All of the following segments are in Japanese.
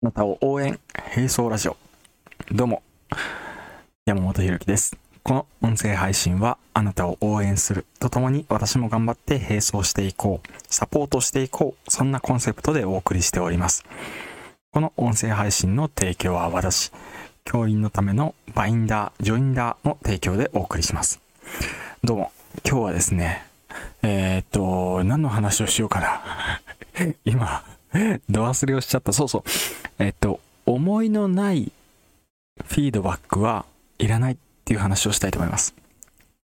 あなたを応援、並走ラジオ。どうも、山本ひろきです。この音声配信はあなたを応援するとともに私も頑張って並走していこう、サポートしていこう、そんなコンセプトでお送りしております。この音声配信の提供は私、教員のためのバインダー、ジョインダーの提供でお送りします。どうも、今日はですね、えー、っと、何の話をしようかな。今、ど忘れをしちゃった。そうそう。えっと、思いのないフィードバックはいらないっていう話をしたいと思います。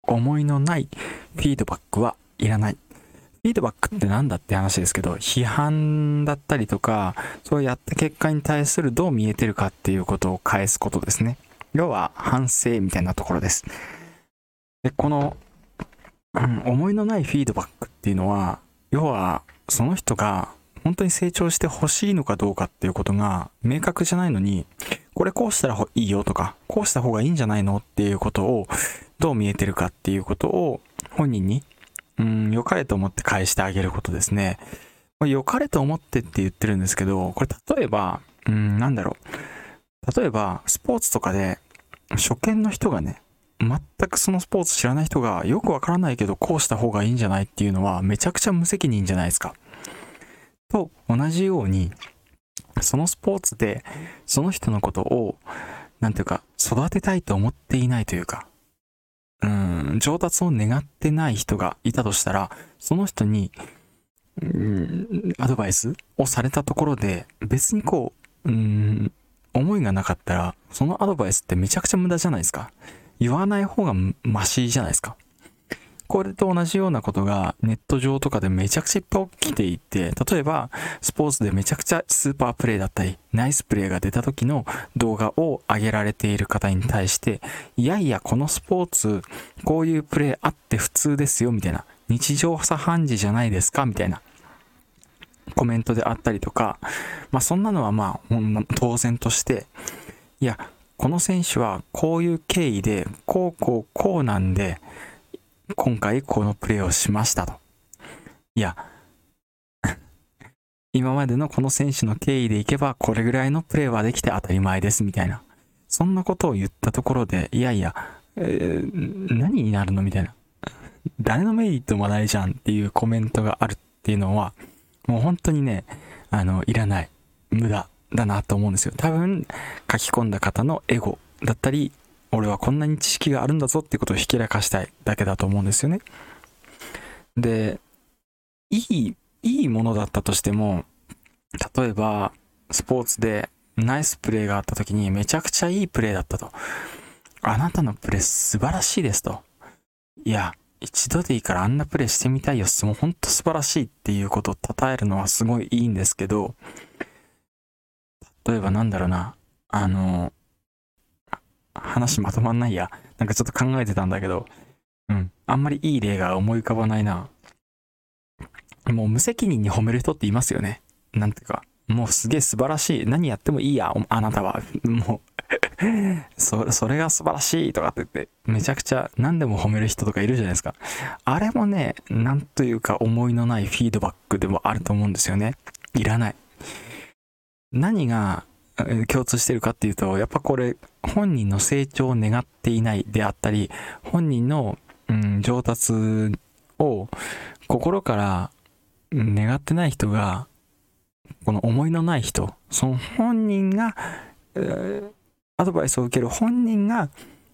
思いのないフィードバックはいらない。フィードバックって何だって話ですけど、批判だったりとか、そうやった結果に対するどう見えてるかっていうことを返すことですね。要は反省みたいなところです。で、この、うん、思いのないフィードバックっていうのは、要はその人が本当に成長してほしいのかどうかっていうことが明確じゃないのに、これこうしたらいいよとか、こうした方がいいんじゃないのっていうことをどう見えてるかっていうことを本人に、うん、良かれと思って返してあげることですね。これ良かれと思ってって言ってるんですけど、これ例えば、うん、なんだろう。例えば、スポーツとかで初見の人がね、全くそのスポーツ知らない人がよくわからないけどこうした方がいいんじゃないっていうのはめちゃくちゃ無責任じゃないですか。と同じようにそのスポーツでその人のことをなんていうか育てたいと思っていないというかうん上達を願ってない人がいたとしたらその人にうんアドバイスをされたところで別にこううん思いがなかったらそのアドバイスってめちゃくちゃ無駄じゃないですか。言わない方がマシじゃないですか。これと同じようなことがネット上とかでめちゃくちゃいっぱい起きていて、例えばスポーツでめちゃくちゃスーパープレイだったり、ナイスプレーが出た時の動画を上げられている方に対して、いやいやこのスポーツ、こういうプレーあって普通ですよみたいな、日常茶飯事じゃないですかみたいな。コメントであったりとか、まあそんなのはまあ当然として、いや、この選手はこういう経緯で、こうこうこうなんで、今回このプレーをしましたと。いや、今までのこの選手の経緯でいけばこれぐらいのプレーはできて当たり前ですみたいな。そんなことを言ったところで、いやいや、えー、何になるのみたいな。誰のメリットもないじゃんっていうコメントがあるっていうのは、もう本当にね、あの、いらない。無駄だなと思うんですよ。多分、書き込んだ方のエゴだったり、俺はこんなに知識があるんだぞっていうことをひけらかしたいだけだと思うんですよね。で、いい、いいものだったとしても、例えば、スポーツでナイスプレーがあった時にめちゃくちゃいいプレーだったと。あなたのプレー素晴らしいですと。いや、一度でいいからあんなプレーしてみたいよ。もうほんと素晴らしいっていうことを称えるのはすごいいいんですけど、例えばなんだろうな、あの、話まとまんないや。なんかちょっと考えてたんだけど、うん。あんまりいい例が思い浮かばないな。もう無責任に褒める人っていますよね。なんていうか、もうすげえ素晴らしい。何やってもいいや、あなたは。もう そ、それが素晴らしいとかって言って、めちゃくちゃ何でも褒める人とかいるじゃないですか。あれもね、なんというか思いのないフィードバックでもあると思うんですよね。いらない。何が共通してるかっていうと、やっぱこれ、本人の成長を願っていないであったり、本人の、うん、上達を心から願ってない人が、この思いのない人、その本人が、えー、アドバイスを受ける本人が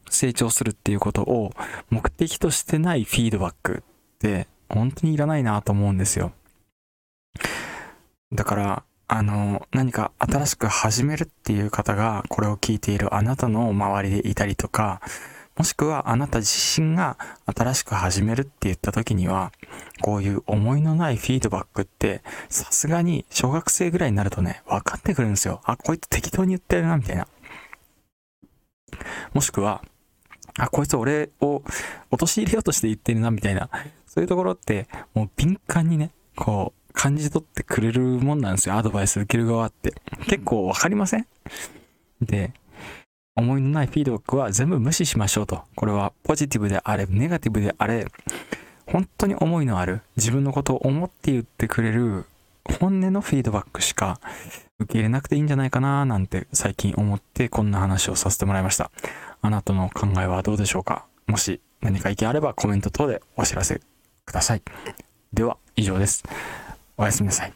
成長するっていうことを目的としてないフィードバックって本当にいらないなと思うんですよ。だから、あの、何か新しく始めるっていう方がこれを聞いているあなたの周りでいたりとか、もしくはあなた自身が新しく始めるって言った時には、こういう思いのないフィードバックってさすがに小学生ぐらいになるとね、分かってくるんですよ。あ、こいつ適当に言ってるな、みたいな。もしくは、あ、こいつ俺を陥れようとして言ってるな、みたいな。そういうところってもう敏感にね、こう、感じ取ってくれるもんなんですよ。アドバイス受ける側って。結構わかりません？で、思いのないフィードバックは全部無視しましょうと。これはポジティブであれ、ネガティブであれ、本当に思いのある、自分のことを思って言ってくれる本音のフィードバックしか受け入れなくていいんじゃないかななんて最近思ってこんな話をさせてもらいました。あなたの考えはどうでしょうか？もし何か意見あればコメント等でお知らせください。では以上です。おやすみなさい。